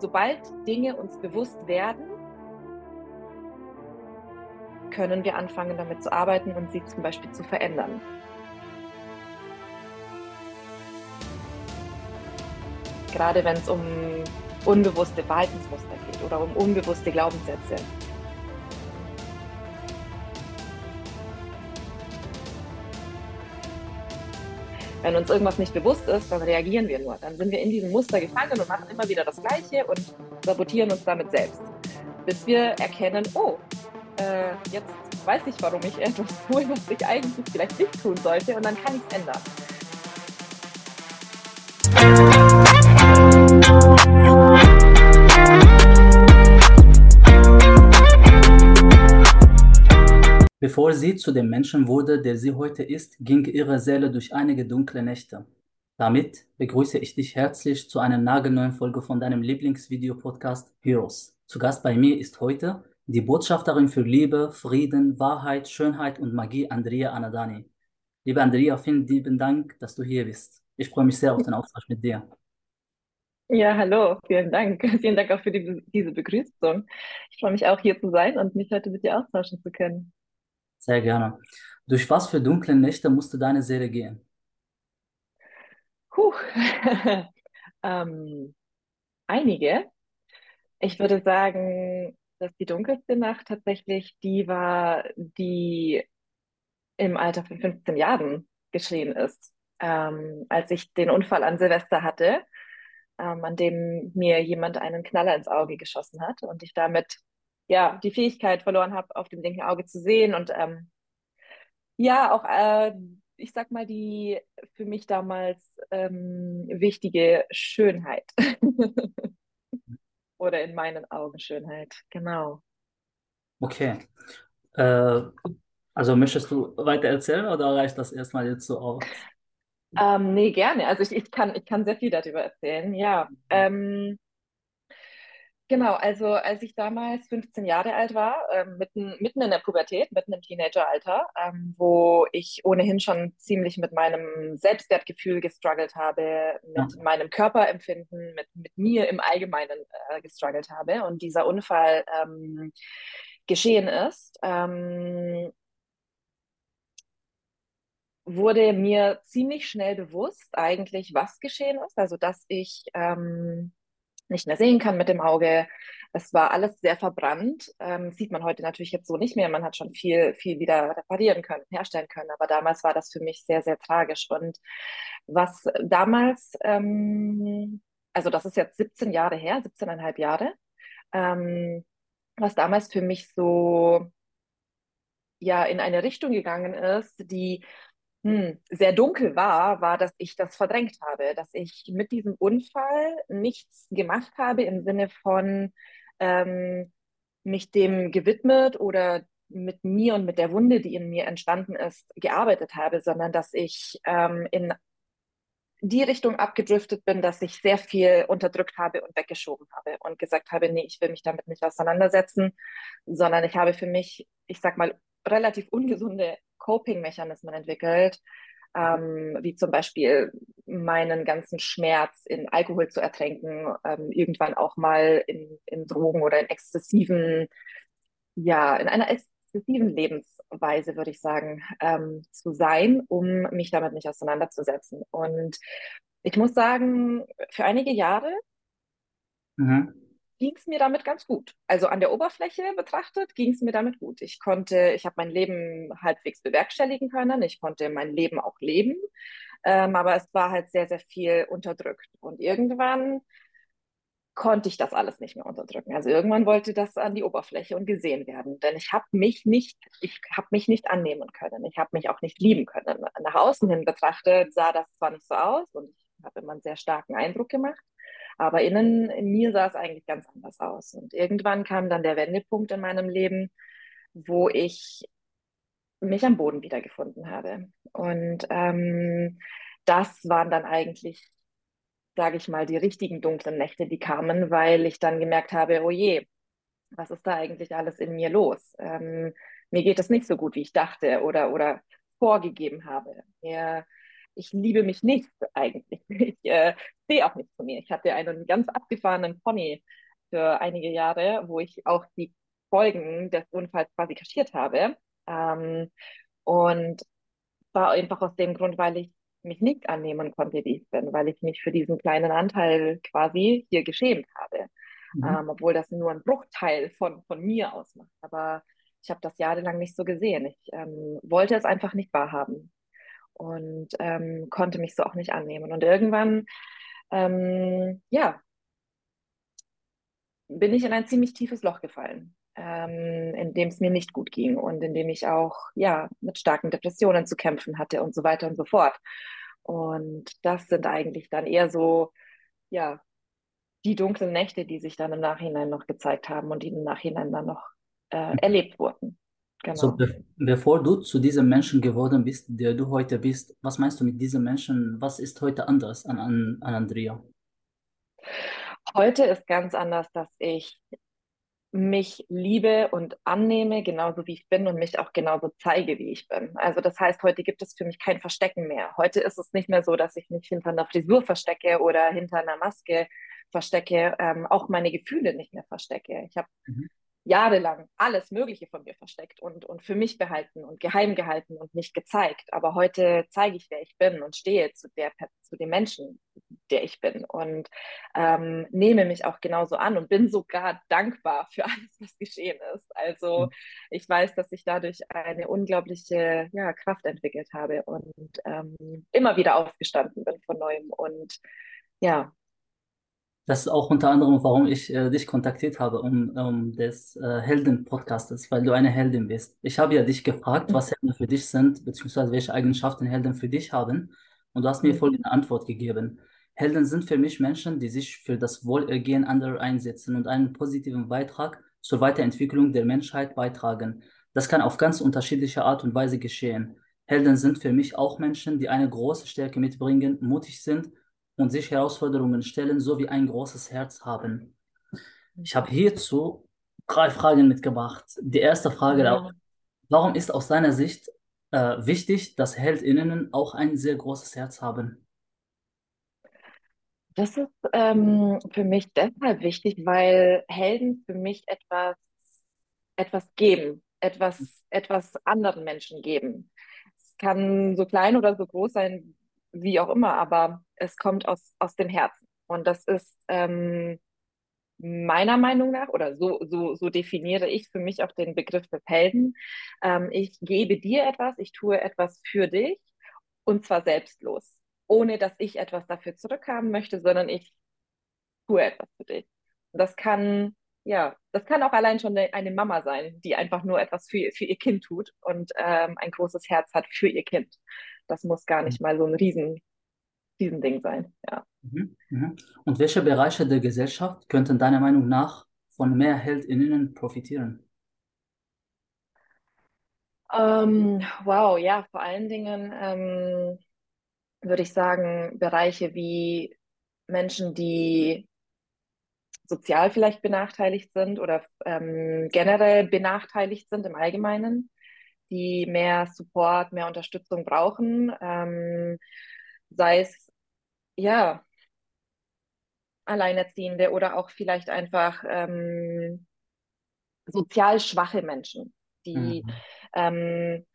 sobald Dinge uns bewusst werden, können wir anfangen, damit zu arbeiten und sie zum Beispiel zu verändern. Gerade wenn es um unbewusste Verhaltensmuster geht oder um unbewusste Glaubenssätze. Wenn uns irgendwas nicht bewusst ist, dann reagieren wir nur. Dann sind wir in diesem Muster gefangen und machen immer wieder das Gleiche und sabotieren uns damit selbst. Bis wir erkennen, oh, äh, jetzt weiß ich, warum ich etwas tue, was ich eigentlich vielleicht nicht tun sollte und dann kann ich es ändern. Bevor sie zu dem Menschen wurde, der sie heute ist, ging ihre Seele durch einige dunkle Nächte. Damit begrüße ich dich herzlich zu einer nagelneuen Folge von deinem Lieblingsvideopodcast Heroes. Zu Gast bei mir ist heute die Botschafterin für Liebe, Frieden, Wahrheit, Schönheit und Magie, Andrea Anadani. Liebe Andrea, vielen lieben Dank, dass du hier bist. Ich freue mich sehr auf den Austausch mit dir. Ja, hallo, vielen Dank. Vielen Dank auch für die, diese Begrüßung. Ich freue mich auch hier zu sein und mich heute mit dir austauschen zu können. Sehr gerne. Durch was für dunkle Nächte musste deine Seele gehen? Puh. ähm, einige. Ich würde sagen, dass die dunkelste Nacht tatsächlich die war, die im Alter von 15 Jahren geschehen ist. Ähm, als ich den Unfall an Silvester hatte, ähm, an dem mir jemand einen Knaller ins Auge geschossen hat und ich damit ja die Fähigkeit verloren habe, auf dem linken Auge zu sehen und ähm, ja auch äh, ich sag mal die für mich damals ähm, wichtige Schönheit oder in meinen Augen Schönheit, genau. Okay. Äh, also möchtest du weiter erzählen oder reicht das erstmal jetzt so aus? Ähm, nee, gerne. Also ich, ich kann, ich kann sehr viel darüber erzählen, ja. Ähm, Genau, also als ich damals 15 Jahre alt war, ähm, mitten, mitten in der Pubertät, mitten im Teenageralter, ähm, wo ich ohnehin schon ziemlich mit meinem Selbstwertgefühl gestruggelt habe, mit ja. meinem Körperempfinden, mit, mit mir im Allgemeinen äh, gestruggelt habe und dieser Unfall ähm, geschehen ist, ähm, wurde mir ziemlich schnell bewusst eigentlich, was geschehen ist. Also, dass ich ähm, nicht mehr sehen kann mit dem Auge. Es war alles sehr verbrannt. Ähm, sieht man heute natürlich jetzt so nicht mehr. Man hat schon viel, viel wieder reparieren können, herstellen können. Aber damals war das für mich sehr, sehr tragisch. Und was damals, ähm, also das ist jetzt 17 Jahre her, 17,5 Jahre, ähm, was damals für mich so ja in eine Richtung gegangen ist, die hm, sehr dunkel war, war, dass ich das verdrängt habe, dass ich mit diesem Unfall nichts gemacht habe im Sinne von ähm, mich dem gewidmet oder mit mir und mit der Wunde, die in mir entstanden ist, gearbeitet habe, sondern dass ich ähm, in die Richtung abgedriftet bin, dass ich sehr viel unterdrückt habe und weggeschoben habe und gesagt habe, nee, ich will mich damit nicht auseinandersetzen, sondern ich habe für mich, ich sag mal, relativ ungesunde Coping-Mechanismen entwickelt, ähm, wie zum Beispiel meinen ganzen Schmerz in Alkohol zu ertränken, ähm, irgendwann auch mal in, in Drogen oder in exzessiven, ja, in einer exzessiven Lebensweise, würde ich sagen, ähm, zu sein, um mich damit nicht auseinanderzusetzen. Und ich muss sagen, für einige Jahre mhm ging es mir damit ganz gut. Also an der Oberfläche betrachtet ging es mir damit gut. Ich konnte, ich habe mein Leben halbwegs bewerkstelligen können. Ich konnte mein Leben auch leben. Ähm, aber es war halt sehr, sehr viel unterdrückt. Und irgendwann konnte ich das alles nicht mehr unterdrücken. Also irgendwann wollte das an die Oberfläche und gesehen werden. Denn ich habe mich nicht, ich habe mich nicht annehmen können. Ich habe mich auch nicht lieben können. Nach außen hin betrachtet sah das zwar nicht so aus und ich habe immer einen sehr starken Eindruck gemacht. Aber innen in mir sah es eigentlich ganz anders aus. Und irgendwann kam dann der Wendepunkt in meinem Leben, wo ich mich am Boden wiedergefunden habe. Und ähm, das waren dann eigentlich, sage ich mal, die richtigen dunklen Nächte, die kamen, weil ich dann gemerkt habe, oh je, was ist da eigentlich alles in mir los? Ähm, mir geht es nicht so gut, wie ich dachte oder, oder vorgegeben habe. Mir ich liebe mich nicht eigentlich. Ich äh, stehe auch nicht zu mir. Ich hatte einen ganz abgefahrenen Pony für einige Jahre, wo ich auch die Folgen des Unfalls quasi kaschiert habe. Ähm, und war einfach aus dem Grund, weil ich mich nicht annehmen konnte, wie ich bin, weil ich mich für diesen kleinen Anteil quasi hier geschämt habe. Mhm. Ähm, obwohl das nur ein Bruchteil von, von mir ausmacht. Aber ich habe das jahrelang nicht so gesehen. Ich ähm, wollte es einfach nicht wahrhaben und ähm, konnte mich so auch nicht annehmen. Und irgendwann, ähm, ja, bin ich in ein ziemlich tiefes Loch gefallen, ähm, in dem es mir nicht gut ging und in dem ich auch ja mit starken Depressionen zu kämpfen hatte und so weiter und so fort. Und das sind eigentlich dann eher so, ja, die dunklen Nächte, die sich dann im Nachhinein noch gezeigt haben und die im Nachhinein dann noch äh, erlebt wurden. Genau. So, be bevor du zu diesem Menschen geworden bist, der du heute bist, was meinst du mit diesem Menschen? Was ist heute anders an, an, an Andrea? Heute ist ganz anders, dass ich mich liebe und annehme, genauso wie ich bin und mich auch genauso zeige, wie ich bin. Also das heißt, heute gibt es für mich kein Verstecken mehr. Heute ist es nicht mehr so, dass ich mich hinter einer Frisur verstecke oder hinter einer Maske verstecke, ähm, auch meine Gefühle nicht mehr verstecke. Ich habe mhm jahrelang alles Mögliche von mir versteckt und, und für mich behalten und geheim gehalten und nicht gezeigt. Aber heute zeige ich, wer ich bin und stehe zu, der, zu dem Menschen, der ich bin und ähm, nehme mich auch genauso an und bin sogar dankbar für alles, was geschehen ist. Also mhm. ich weiß, dass ich dadurch eine unglaubliche ja, Kraft entwickelt habe und ähm, immer wieder aufgestanden bin von neuem und ja, das ist auch unter anderem, warum ich äh, dich kontaktiert habe, um, um des äh, Helden-Podcastes, weil du eine Heldin bist. Ich habe ja dich gefragt, was Helden für dich sind, beziehungsweise welche Eigenschaften Helden für dich haben. Und du hast mir folgende Antwort gegeben. Helden sind für mich Menschen, die sich für das Wohlergehen anderer einsetzen und einen positiven Beitrag zur Weiterentwicklung der Menschheit beitragen. Das kann auf ganz unterschiedliche Art und Weise geschehen. Helden sind für mich auch Menschen, die eine große Stärke mitbringen, mutig sind und sich Herausforderungen stellen, sowie ein großes Herz haben. Ich habe hierzu drei Fragen mitgebracht. Die erste Frage ja. warum ist aus deiner Sicht äh, wichtig, dass HeldInnen auch ein sehr großes Herz haben? Das ist ähm, für mich deshalb wichtig, weil Helden für mich etwas, etwas geben, etwas, etwas anderen Menschen geben. Es kann so klein oder so groß sein, wie auch immer, aber es kommt aus, aus dem Herzen. Und das ist ähm, meiner Meinung nach, oder so, so, so definiere ich für mich auch den Begriff des Helden. Ähm, ich gebe dir etwas, ich tue etwas für dich und zwar selbstlos, ohne dass ich etwas dafür zurückhaben möchte, sondern ich tue etwas für dich. Und das kann, ja, das kann auch allein schon eine Mama sein, die einfach nur etwas für, für ihr Kind tut und ähm, ein großes Herz hat für ihr Kind. Das muss gar nicht mal so ein riesen, riesen Ding sein. Ja. Mhm, mhm. Und welche Bereiche der Gesellschaft könnten deiner Meinung nach von mehr HeldInnen profitieren? Ähm, wow, ja, vor allen Dingen ähm, würde ich sagen, Bereiche wie Menschen, die sozial vielleicht benachteiligt sind oder ähm, generell benachteiligt sind im Allgemeinen die mehr Support, mehr Unterstützung brauchen, ähm, sei es ja Alleinerziehende oder auch vielleicht einfach ähm, sozial schwache Menschen, die mhm. ähm,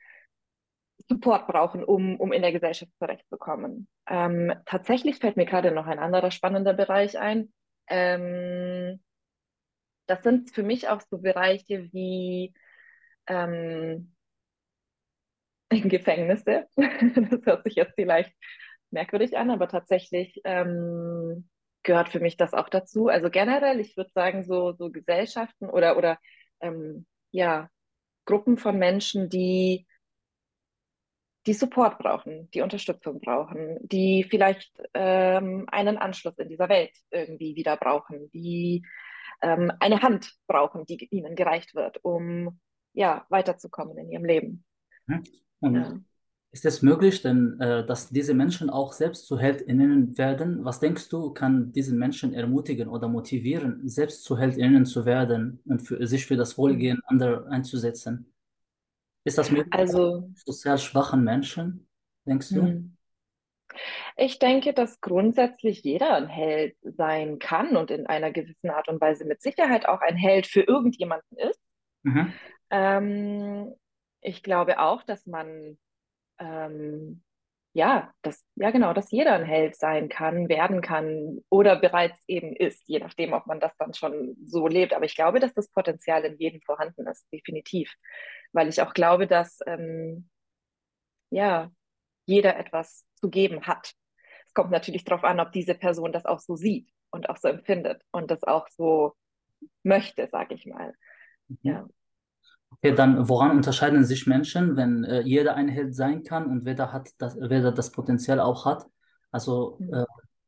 Support brauchen, um, um in der Gesellschaft zurechtzukommen. Ähm, tatsächlich fällt mir gerade noch ein anderer spannender Bereich ein. Ähm, das sind für mich auch so Bereiche wie ähm, Gefängnisse. Das hört sich jetzt vielleicht merkwürdig an, aber tatsächlich ähm, gehört für mich das auch dazu. Also generell, ich würde sagen, so, so Gesellschaften oder, oder ähm, ja, Gruppen von Menschen, die die Support brauchen, die Unterstützung brauchen, die vielleicht ähm, einen Anschluss in dieser Welt irgendwie wieder brauchen, die ähm, eine Hand brauchen, die ihnen gereicht wird, um ja weiterzukommen in ihrem Leben. Hm? Und ja. Ist es möglich, denn, äh, dass diese Menschen auch selbst zu HeldInnen werden? Was denkst du, kann diese Menschen ermutigen oder motivieren, selbst zu HeldInnen zu werden und für, sich für das Wohlgehen anderer einzusetzen? Ist das möglich? Also, sozial schwachen Menschen, denkst du? Hm. Ich denke, dass grundsätzlich jeder ein Held sein kann und in einer gewissen Art und Weise mit Sicherheit auch ein Held für irgendjemanden ist. Mhm. Ähm, ich glaube auch, dass man ähm, ja, dass, ja genau, dass jeder ein Held sein kann, werden kann oder bereits eben ist, je nachdem, ob man das dann schon so lebt. Aber ich glaube, dass das Potenzial in jedem vorhanden ist, definitiv. Weil ich auch glaube, dass ähm, ja, jeder etwas zu geben hat. Es kommt natürlich darauf an, ob diese Person das auch so sieht und auch so empfindet und das auch so möchte, sage ich mal. Mhm. Ja. Okay, dann woran unterscheiden sich Menschen, wenn äh, jeder ein Held sein kann und wer hat das, wer das Potenzial auch hat? Also Mhm. äh,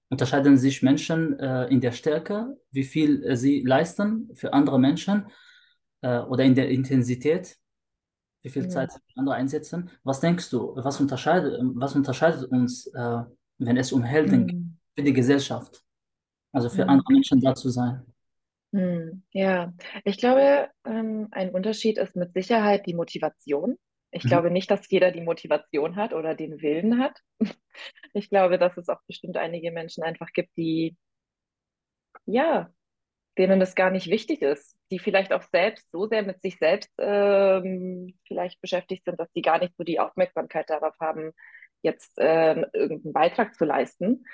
unterscheiden sich Menschen äh, in der Stärke, wie viel äh, sie leisten für andere Menschen äh, oder in der Intensität, wie viel Mhm. Zeit sie für andere einsetzen? Was denkst du, was unterscheidet, was unterscheidet uns, äh, wenn es um Helden geht, Mhm. für die Gesellschaft, also für Mhm. andere Menschen da zu sein? Hm, ja, ich glaube, ähm, ein Unterschied ist mit Sicherheit die Motivation. Ich Mhm. glaube nicht, dass jeder die Motivation hat oder den Willen hat. Ich glaube, dass es auch bestimmt einige Menschen einfach gibt, die, ja, denen das gar nicht wichtig ist, die vielleicht auch selbst so sehr mit sich selbst ähm, vielleicht beschäftigt sind, dass sie gar nicht so die Aufmerksamkeit darauf haben, jetzt ähm, irgendeinen Beitrag zu leisten.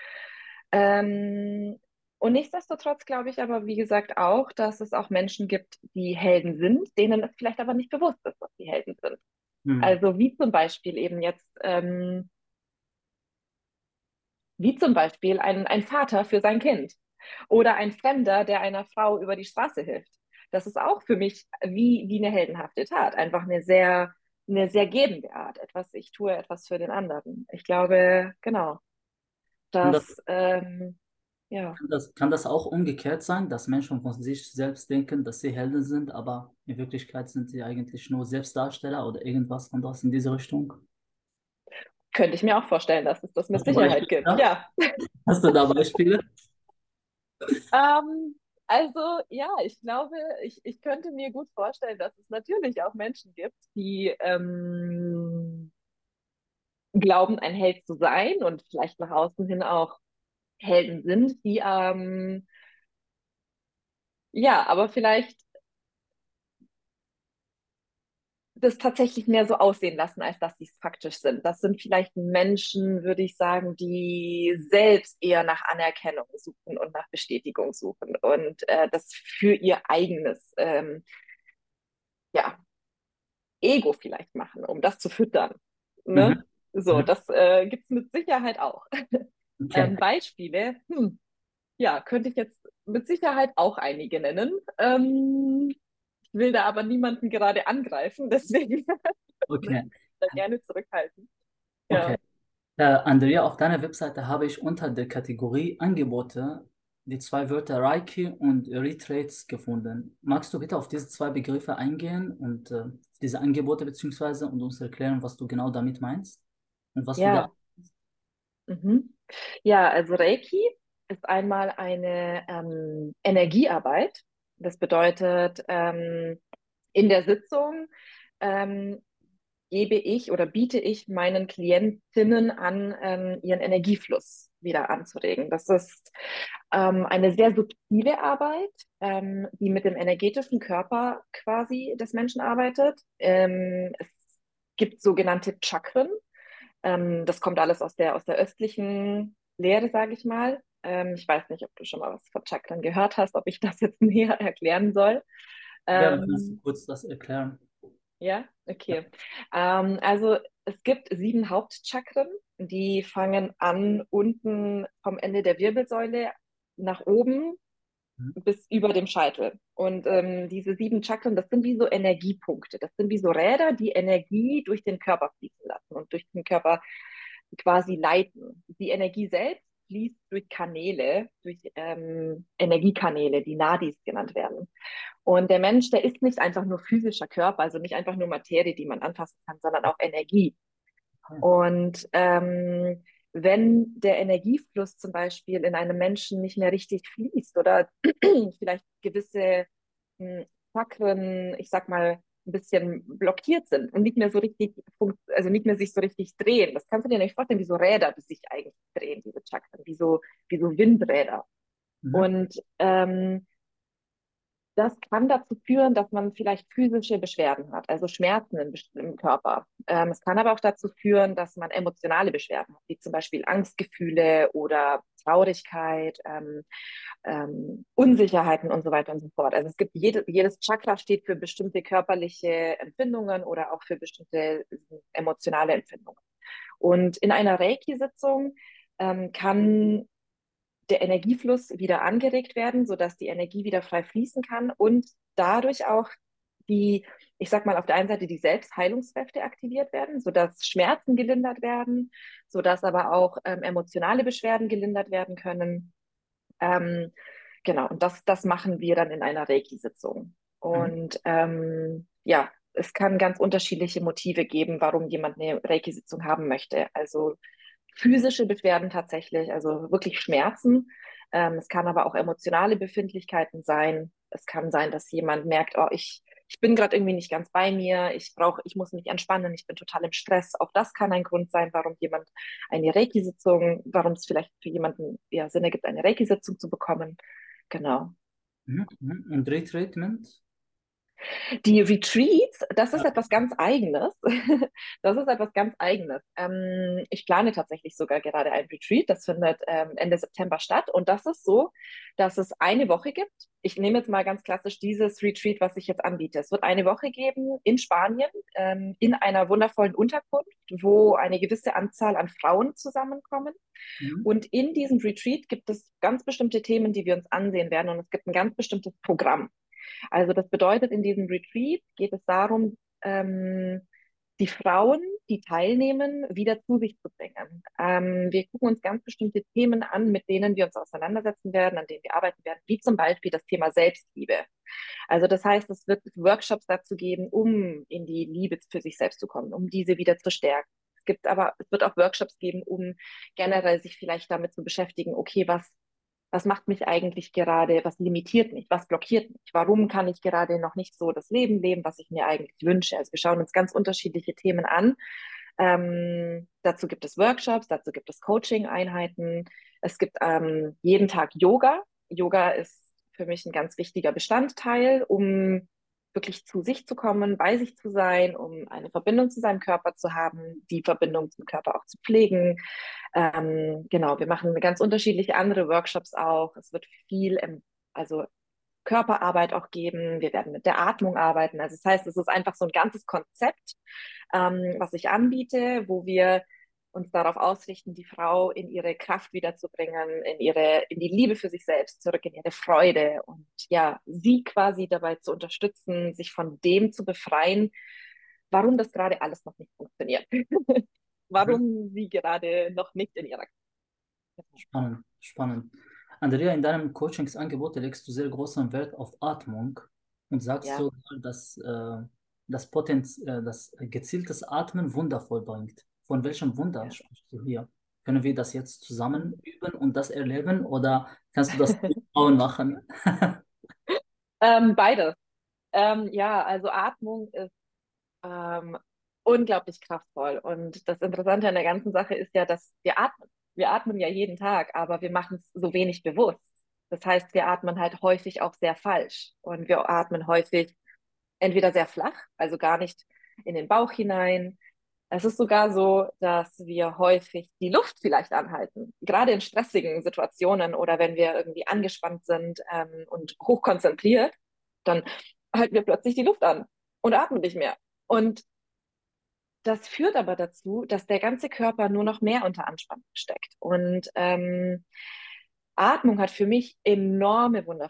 Ähm, und nichtsdestotrotz glaube ich aber, wie gesagt, auch, dass es auch Menschen gibt, die Helden sind, denen es vielleicht aber nicht bewusst ist, dass sie Helden sind. Mhm. Also wie zum Beispiel eben jetzt, ähm, wie zum Beispiel ein, ein Vater für sein Kind oder ein Fremder, der einer Frau über die Straße hilft. Das ist auch für mich wie, wie eine heldenhafte Tat, einfach eine sehr, eine sehr gebende Art. Etwas, ich tue etwas für den anderen. Ich glaube, genau, Kann das dass, ähm, ja. Kann das, kann das auch umgekehrt sein, dass Menschen von sich selbst denken, dass sie Helden sind, aber in Wirklichkeit sind sie eigentlich nur Selbstdarsteller oder irgendwas anderes in diese Richtung? Könnte ich mir auch vorstellen, dass es das mit Sicherheit Beispiele gibt. Ja. Hast du da Beispiele? Ähm, also ja, ich glaube, ich, ich könnte mir gut vorstellen, dass es natürlich auch Menschen gibt, die ähm, glauben, ein Held zu sein und vielleicht nach außen hin auch Helden sind, die ähm, ja, aber vielleicht das tatsächlich mehr so aussehen lassen, als dass sie es faktisch sind. Das sind vielleicht Menschen, würde ich sagen, die selbst eher nach Anerkennung suchen und nach Bestätigung suchen und äh, das für ihr eigenes ähm, ja, Ego vielleicht machen, um das zu füttern. Mhm. Ne? So, Mhm. das äh, gibt es mit Sicherheit auch. Okay. Ähm, Beispiele, hm, ja, könnte ich jetzt mit Sicherheit auch einige nennen. Ähm, ich will da aber niemanden gerade angreifen, deswegen Okay. da gerne zurückhalten. Okay. Ja. Äh, Andrea, auf deiner Webseite habe ich unter der Kategorie Angebote die zwei Wörter Reiki und Retreats gefunden. Magst du bitte auf diese zwei Begriffe eingehen und äh, diese Angebote beziehungsweise und uns erklären, was du genau damit meinst und was du da. Ja. Mhm. Ja, also Reiki ist einmal eine ähm, Energiearbeit. Das bedeutet, ähm, in der Sitzung ähm, gebe ich oder biete ich meinen Klientinnen an, ähm, ihren Energiefluss wieder anzuregen. Das ist ähm, eine sehr subtile Arbeit, ähm, die mit dem energetischen Körper quasi des Menschen arbeitet. Ähm, es gibt sogenannte Chakren. Ähm, das kommt alles aus der, aus der östlichen Lehre, sage ich mal. Ähm, ich weiß nicht, ob du schon mal was von Chakren gehört hast, ob ich das jetzt näher erklären soll. Gerne kannst du Ähm, kurz das erklären. ja, Ja. okay. Ähm, also es gibt sieben Hauptchakren, die fangen an unten vom Ende der Wirbelsäule nach oben. Bis über dem Scheitel. Und ähm, diese sieben Chakren, das sind wie so Energiepunkte. Das sind wie so Räder, die Energie durch den Körper fließen lassen und durch den Körper quasi leiten. Die Energie selbst fließt durch Kanäle, durch ähm, Energiekanäle, die Nadis genannt werden. Und der Mensch, der ist nicht einfach nur physischer Körper, also nicht einfach nur Materie, die man anfassen kann, sondern auch Energie. Und ähm, wenn der Energiefluss zum Beispiel in einem Menschen nicht mehr richtig fließt oder vielleicht gewisse hm, Chakren, ich sag mal, ein bisschen blockiert sind und nicht mehr so richtig, also nicht mehr sich so richtig drehen. Das kannst du dir nicht vorstellen, wie so Räder, die sich eigentlich drehen, diese Chakren, wie so, wie so Windräder. Mhm. Und ähm, das kann dazu führen, dass man vielleicht physische Beschwerden hat, also Schmerzen im, im Körper. Ähm, es kann aber auch dazu führen, dass man emotionale Beschwerden hat, wie zum Beispiel Angstgefühle oder Traurigkeit, ähm, ähm, Unsicherheiten und so weiter und so fort. Also es gibt jede, jedes Chakra steht für bestimmte körperliche Empfindungen oder auch für bestimmte emotionale Empfindungen. Und in einer Reiki-Sitzung ähm, kann der Energiefluss wieder angeregt werden, sodass die Energie wieder frei fließen kann und dadurch auch die, ich sag mal, auf der einen Seite die Selbstheilungskräfte aktiviert werden, sodass Schmerzen gelindert werden, sodass aber auch ähm, emotionale Beschwerden gelindert werden können. Ähm, genau, und das, das machen wir dann in einer Reiki-Sitzung. Mhm. Und mhm. ähm, ja, es kann ganz unterschiedliche Motive geben, warum jemand eine Reiki-Sitzung haben möchte. Also physische Beschwerden tatsächlich, also wirklich Schmerzen. Ähm, es kann aber auch emotionale Befindlichkeiten sein. Es kann sein, dass jemand merkt, oh, ich, ich bin gerade irgendwie nicht ganz bei mir, ich brauche, ich muss mich entspannen, ich bin total im Stress. Auch das kann ein Grund sein, warum jemand eine Reiki-Sitzung, warum es vielleicht für jemanden ja, Sinn ergibt, eine Reiki-Sitzung zu bekommen. Genau. Und Retreatment? Die Retreats, das ist ja. etwas ganz Eigenes. Das ist etwas ganz Eigenes. Ähm, ich plane tatsächlich sogar gerade ein Retreat. Das findet ähm, Ende September statt. Und das ist so, dass es eine Woche gibt. Ich nehme jetzt mal ganz klassisch dieses Retreat, was ich jetzt anbiete. Es wird eine Woche geben in Spanien, ähm, in einer wundervollen Unterkunft, wo eine gewisse Anzahl an Frauen zusammenkommen. Mhm. Und in diesem Retreat gibt es ganz bestimmte Themen, die wir uns ansehen werden. Und es gibt ein ganz bestimmtes Programm. Also das bedeutet, in diesem Retreat geht es darum, ähm, die Frauen, die teilnehmen, wieder zu sich zu bringen. Ähm, wir gucken uns ganz bestimmte Themen an, mit denen wir uns auseinandersetzen werden, an denen wir arbeiten werden, wie zum Beispiel das Thema Selbstliebe. Also das heißt, es wird Workshops dazu geben, um in die Liebe für sich selbst zu kommen, um diese wieder zu stärken. Es gibt aber, es wird auch Workshops geben, um generell sich vielleicht damit zu beschäftigen, okay, was was macht mich eigentlich gerade, was limitiert mich, was blockiert mich, warum kann ich gerade noch nicht so das Leben leben, was ich mir eigentlich wünsche. Also wir schauen uns ganz unterschiedliche Themen an. Ähm, dazu gibt es Workshops, dazu gibt es Coaching-Einheiten. Es gibt ähm, jeden Tag Yoga. Yoga ist für mich ein ganz wichtiger Bestandteil, um wirklich zu sich zu kommen, bei sich zu sein, um eine Verbindung zu seinem Körper zu haben, die Verbindung zum Körper auch zu pflegen. Ähm, genau, wir machen ganz unterschiedliche andere Workshops auch. Es wird viel, im, also Körperarbeit auch geben. Wir werden mit der Atmung arbeiten. Also das heißt, es ist einfach so ein ganzes Konzept, ähm, was ich anbiete, wo wir uns darauf ausrichten, die Frau in ihre Kraft wiederzubringen, in ihre, in die Liebe für sich selbst zurück, in ihre Freude und ja, sie quasi dabei zu unterstützen, sich von dem zu befreien, warum das gerade alles noch nicht funktioniert. warum mhm. sie gerade noch nicht in ihrer Kraft Spannend, spannend. Andrea, in deinem Coachingsangebot legst du sehr großen Wert auf Atmung und sagst ja. so, dass äh, das, Potenz, äh, das gezieltes Atmen wundervoll bringt. Von welchem Wunder ja. sprichst du hier? Können wir das jetzt zusammen üben und das erleben oder kannst du das Frauen machen? ähm, beides. Ähm, ja, also Atmung ist ähm, unglaublich kraftvoll. Und das Interessante an der ganzen Sache ist ja, dass wir atmen. Wir atmen ja jeden Tag, aber wir machen es so wenig bewusst. Das heißt, wir atmen halt häufig auch sehr falsch. Und wir atmen häufig entweder sehr flach, also gar nicht in den Bauch hinein, es ist sogar so, dass wir häufig die Luft vielleicht anhalten, gerade in stressigen Situationen oder wenn wir irgendwie angespannt sind ähm, und hochkonzentriert, dann halten wir plötzlich die Luft an und atmen nicht mehr. Und das führt aber dazu, dass der ganze Körper nur noch mehr unter Anspannung steckt. Und ähm, Atmung hat für mich enorme Wunder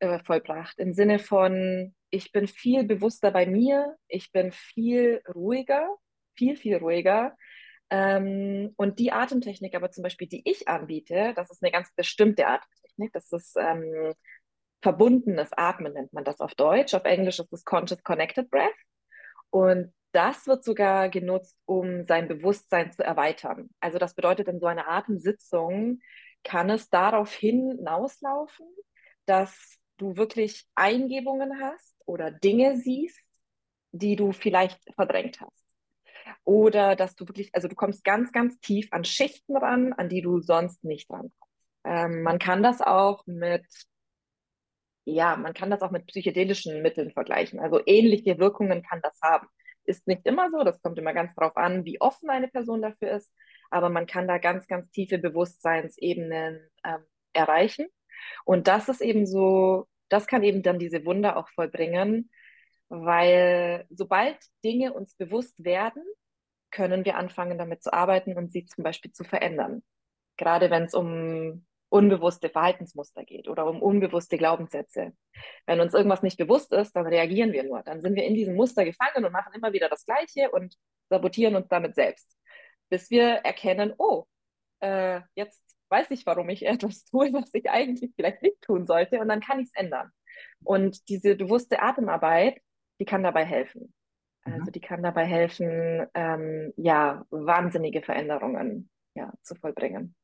äh, vollbracht im Sinne von, ich bin viel bewusster bei mir, ich bin viel ruhiger, viel, viel ruhiger. Ähm, und die Atemtechnik aber zum Beispiel, die ich anbiete, das ist eine ganz bestimmte Atemtechnik. Das ist ähm, verbundenes Atmen, nennt man das auf Deutsch. Auf Englisch ist es Conscious Connected Breath. Und das wird sogar genutzt, um sein Bewusstsein zu erweitern. Also das bedeutet, in so einer Atemsitzung kann es darauf hinauslaufen, dass du wirklich Eingebungen hast oder Dinge siehst, die du vielleicht verdrängt hast. Oder dass du wirklich, also du kommst ganz, ganz tief an Schichten ran, an die du sonst nicht rankommst. Ähm, man kann das auch mit, ja, man kann das auch mit psychedelischen Mitteln vergleichen. Also ähnliche Wirkungen kann das haben. Ist nicht immer so, das kommt immer ganz drauf an, wie offen eine Person dafür ist, aber man kann da ganz, ganz tiefe Bewusstseinsebenen ähm, erreichen. Und das ist eben so, das kann eben dann diese Wunder auch vollbringen, weil sobald Dinge uns bewusst werden, können wir anfangen, damit zu arbeiten und sie zum Beispiel zu verändern. Gerade wenn es um unbewusste Verhaltensmuster geht oder um unbewusste Glaubenssätze. Wenn uns irgendwas nicht bewusst ist, dann reagieren wir nur. Dann sind wir in diesem Muster gefangen und machen immer wieder das Gleiche und sabotieren uns damit selbst, bis wir erkennen, oh, äh, jetzt weiß ich, warum ich etwas tue, was ich eigentlich vielleicht nicht tun sollte und dann kann ich es ändern. Und diese bewusste Atemarbeit, die kann dabei helfen. Also mhm. die kann dabei helfen, ähm, ja, wahnsinnige Veränderungen ja, zu vollbringen.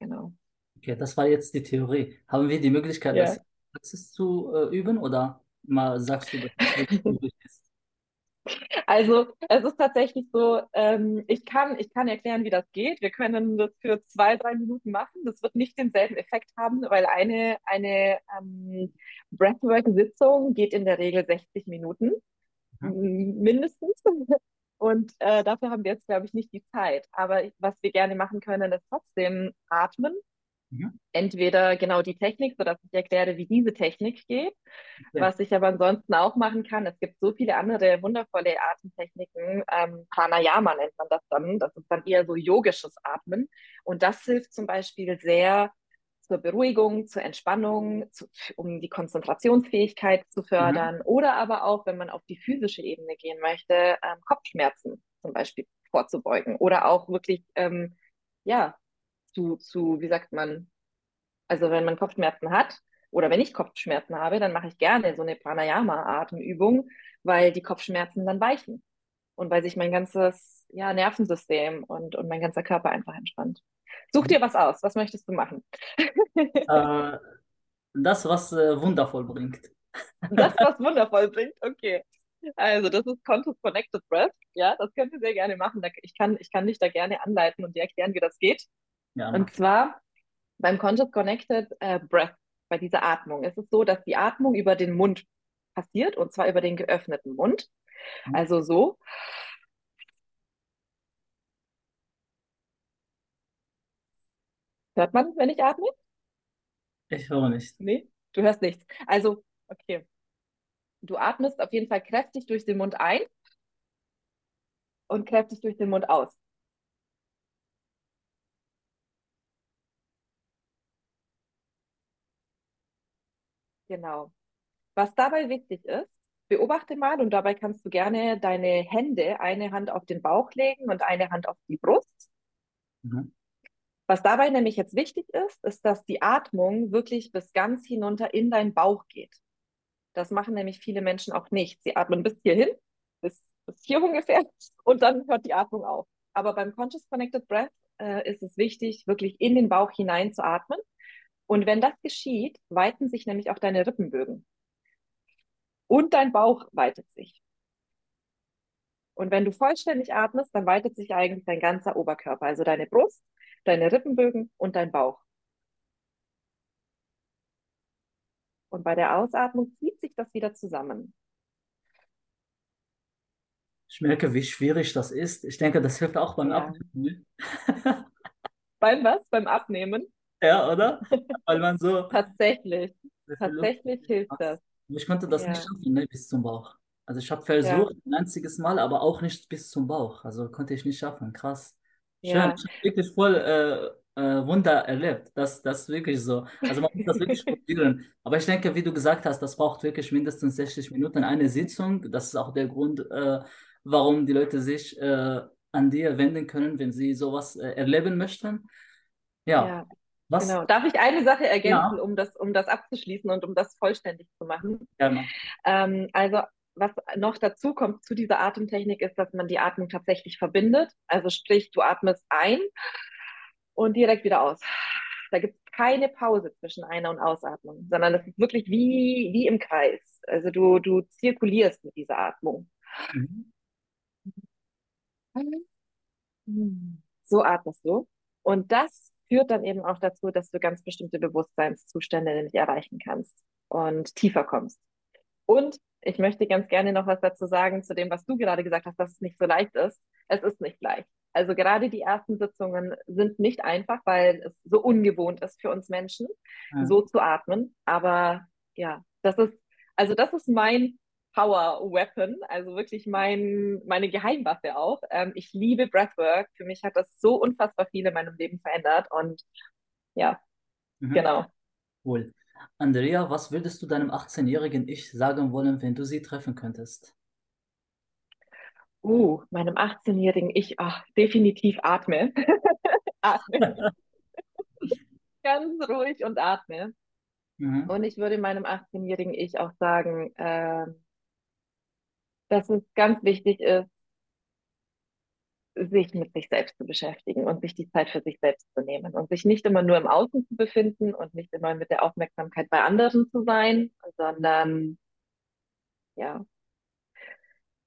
Genau. Okay, das war jetzt die Theorie. Haben wir die Möglichkeit, ja. das Praxis zu äh, üben oder mal sagst du, dass das möglich ist? Also es ist tatsächlich so, ähm, ich, kann, ich kann erklären, wie das geht. Wir können das für zwei, drei Minuten machen. Das wird nicht denselben Effekt haben, weil eine, eine ähm, Breathwork-Sitzung geht in der Regel 60 Minuten mhm. mindestens. Und äh, dafür haben wir jetzt, glaube ich, nicht die Zeit. Aber was wir gerne machen können, ist trotzdem atmen. Mhm. Entweder genau die Technik, sodass ich erkläre, wie diese Technik geht. Ja. Was ich aber ansonsten auch machen kann, es gibt so viele andere wundervolle Atemtechniken. Ähm, Pranayama nennt man das dann. Das ist dann eher so yogisches Atmen. Und das hilft zum Beispiel sehr, zur Beruhigung, zur Entspannung, zu, um die Konzentrationsfähigkeit zu fördern mhm. oder aber auch, wenn man auf die physische Ebene gehen möchte, ähm, Kopfschmerzen zum Beispiel vorzubeugen oder auch wirklich, ähm, ja, zu, zu, wie sagt man, also wenn man Kopfschmerzen hat oder wenn ich Kopfschmerzen habe, dann mache ich gerne so eine Pranayama-Atemübung, weil die Kopfschmerzen dann weichen und weil sich mein ganzes ja, Nervensystem und, und mein ganzer Körper einfach entspannt. Such dir was aus. Was möchtest du machen? Äh, das, was äh, wundervoll bringt. das, was wundervoll bringt? Okay. Also, das ist Conscious Connected Breath. Ja, das könnt ihr sehr gerne machen. Ich kann, ich kann dich da gerne anleiten und dir erklären, wie das geht. Ja, und zwar beim Conscious Connected äh, Breath, bei dieser Atmung, ist es so, dass die Atmung über den Mund passiert und zwar über den geöffneten Mund. Mhm. Also so. Hört man, wenn ich atme? Ich höre nicht. Nee, du hörst nichts. Also, okay. Du atmest auf jeden Fall kräftig durch den Mund ein und kräftig durch den Mund aus. Genau. Was dabei wichtig ist, beobachte mal und dabei kannst du gerne deine Hände, eine Hand auf den Bauch legen und eine Hand auf die Brust. Mhm. Was dabei nämlich jetzt wichtig ist, ist, dass die Atmung wirklich bis ganz hinunter in deinen Bauch geht. Das machen nämlich viele Menschen auch nicht. Sie atmen bis hierhin, bis, bis hier ungefähr, und dann hört die Atmung auf. Aber beim Conscious Connected Breath äh, ist es wichtig, wirklich in den Bauch hinein zu atmen. Und wenn das geschieht, weiten sich nämlich auch deine Rippenbögen. Und dein Bauch weitet sich. Und wenn du vollständig atmest, dann weitet sich eigentlich dein ganzer Oberkörper, also deine Brust, deine Rippenbögen und dein Bauch. Und bei der Ausatmung zieht sich das wieder zusammen. Ich merke, wie schwierig das ist. Ich denke, das hilft auch beim ja. Abnehmen. beim was? Beim Abnehmen? Ja, oder? Weil man so. Tatsächlich. Tatsächlich hilft das. Ich konnte das ja. nicht schaffen, ne, bis zum Bauch. Also ich habe versucht, ja. ein einziges Mal, aber auch nicht bis zum Bauch. Also konnte ich nicht schaffen. Krass. Schön, ja. ich habe wirklich voll äh, äh, Wunder erlebt. Das, das ist wirklich so. Also man muss das wirklich probieren. Aber ich denke, wie du gesagt hast, das braucht wirklich mindestens 60 Minuten eine Sitzung. Das ist auch der Grund, äh, warum die Leute sich äh, an dir wenden können, wenn sie sowas äh, erleben möchten. Ja. ja. Was? Genau. Darf ich eine Sache ergänzen, ja. um, das, um das abzuschließen und um das vollständig zu machen? Gerne. Ähm, also was noch dazu kommt zu dieser Atemtechnik, ist, dass man die Atmung tatsächlich verbindet. Also sprich, du atmest ein und direkt wieder aus. da gibt es keine Pause zwischen Einer- und Ausatmung, sondern das ist wirklich wie, wie im Kreis. Also du, du zirkulierst mit dieser Atmung. Mhm. So atmest du. Und das führt dann eben auch dazu, dass du ganz bestimmte Bewusstseinszustände nämlich erreichen kannst und tiefer kommst. Und ich möchte ganz gerne noch was dazu sagen zu dem, was du gerade gesagt hast, dass es nicht so leicht ist. Es ist nicht leicht. Also gerade die ersten Sitzungen sind nicht einfach, weil es so ungewohnt ist für uns Menschen, ja. so zu atmen. Aber ja, das ist, also das ist mein Power Weapon, also wirklich mein, meine Geheimwaffe auch. Ähm, ich liebe Breathwork. Für mich hat das so unfassbar viel in meinem Leben verändert und ja, mhm. genau. Cool. Andrea, was würdest du deinem 18-jährigen Ich sagen wollen, wenn du sie treffen könntest? Uh, meinem 18-jährigen Ich, ach, definitiv atme. atme. Ganz ruhig und atme. Mhm. Und ich würde meinem 18-jährigen Ich auch sagen, äh, dass es ganz wichtig ist, sich mit sich selbst zu beschäftigen und sich die Zeit für sich selbst zu nehmen und sich nicht immer nur im Außen zu befinden und nicht immer mit der Aufmerksamkeit bei anderen zu sein, sondern ja,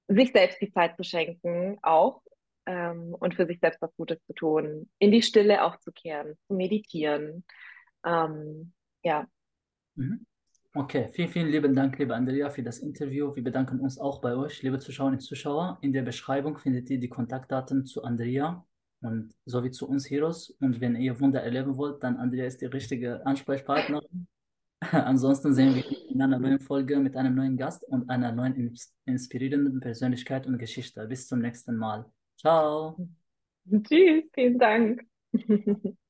sich selbst die Zeit zu schenken auch ähm, und für sich selbst was Gutes zu tun, in die Stille aufzukehren, zu meditieren. Ähm, ja. Mhm. Okay, vielen, vielen lieben Dank, liebe Andrea, für das Interview. Wir bedanken uns auch bei euch, liebe Zuschauerinnen und Zuschauer. In der Beschreibung findet ihr die Kontaktdaten zu Andrea und sowie zu uns Heroes. Und wenn ihr Wunder erleben wollt, dann Andrea ist die richtige Ansprechpartnerin. Ansonsten sehen wir uns in einer neuen Folge mit einem neuen Gast und einer neuen inspirierenden Persönlichkeit und Geschichte. Bis zum nächsten Mal. Ciao. Tschüss, vielen Dank.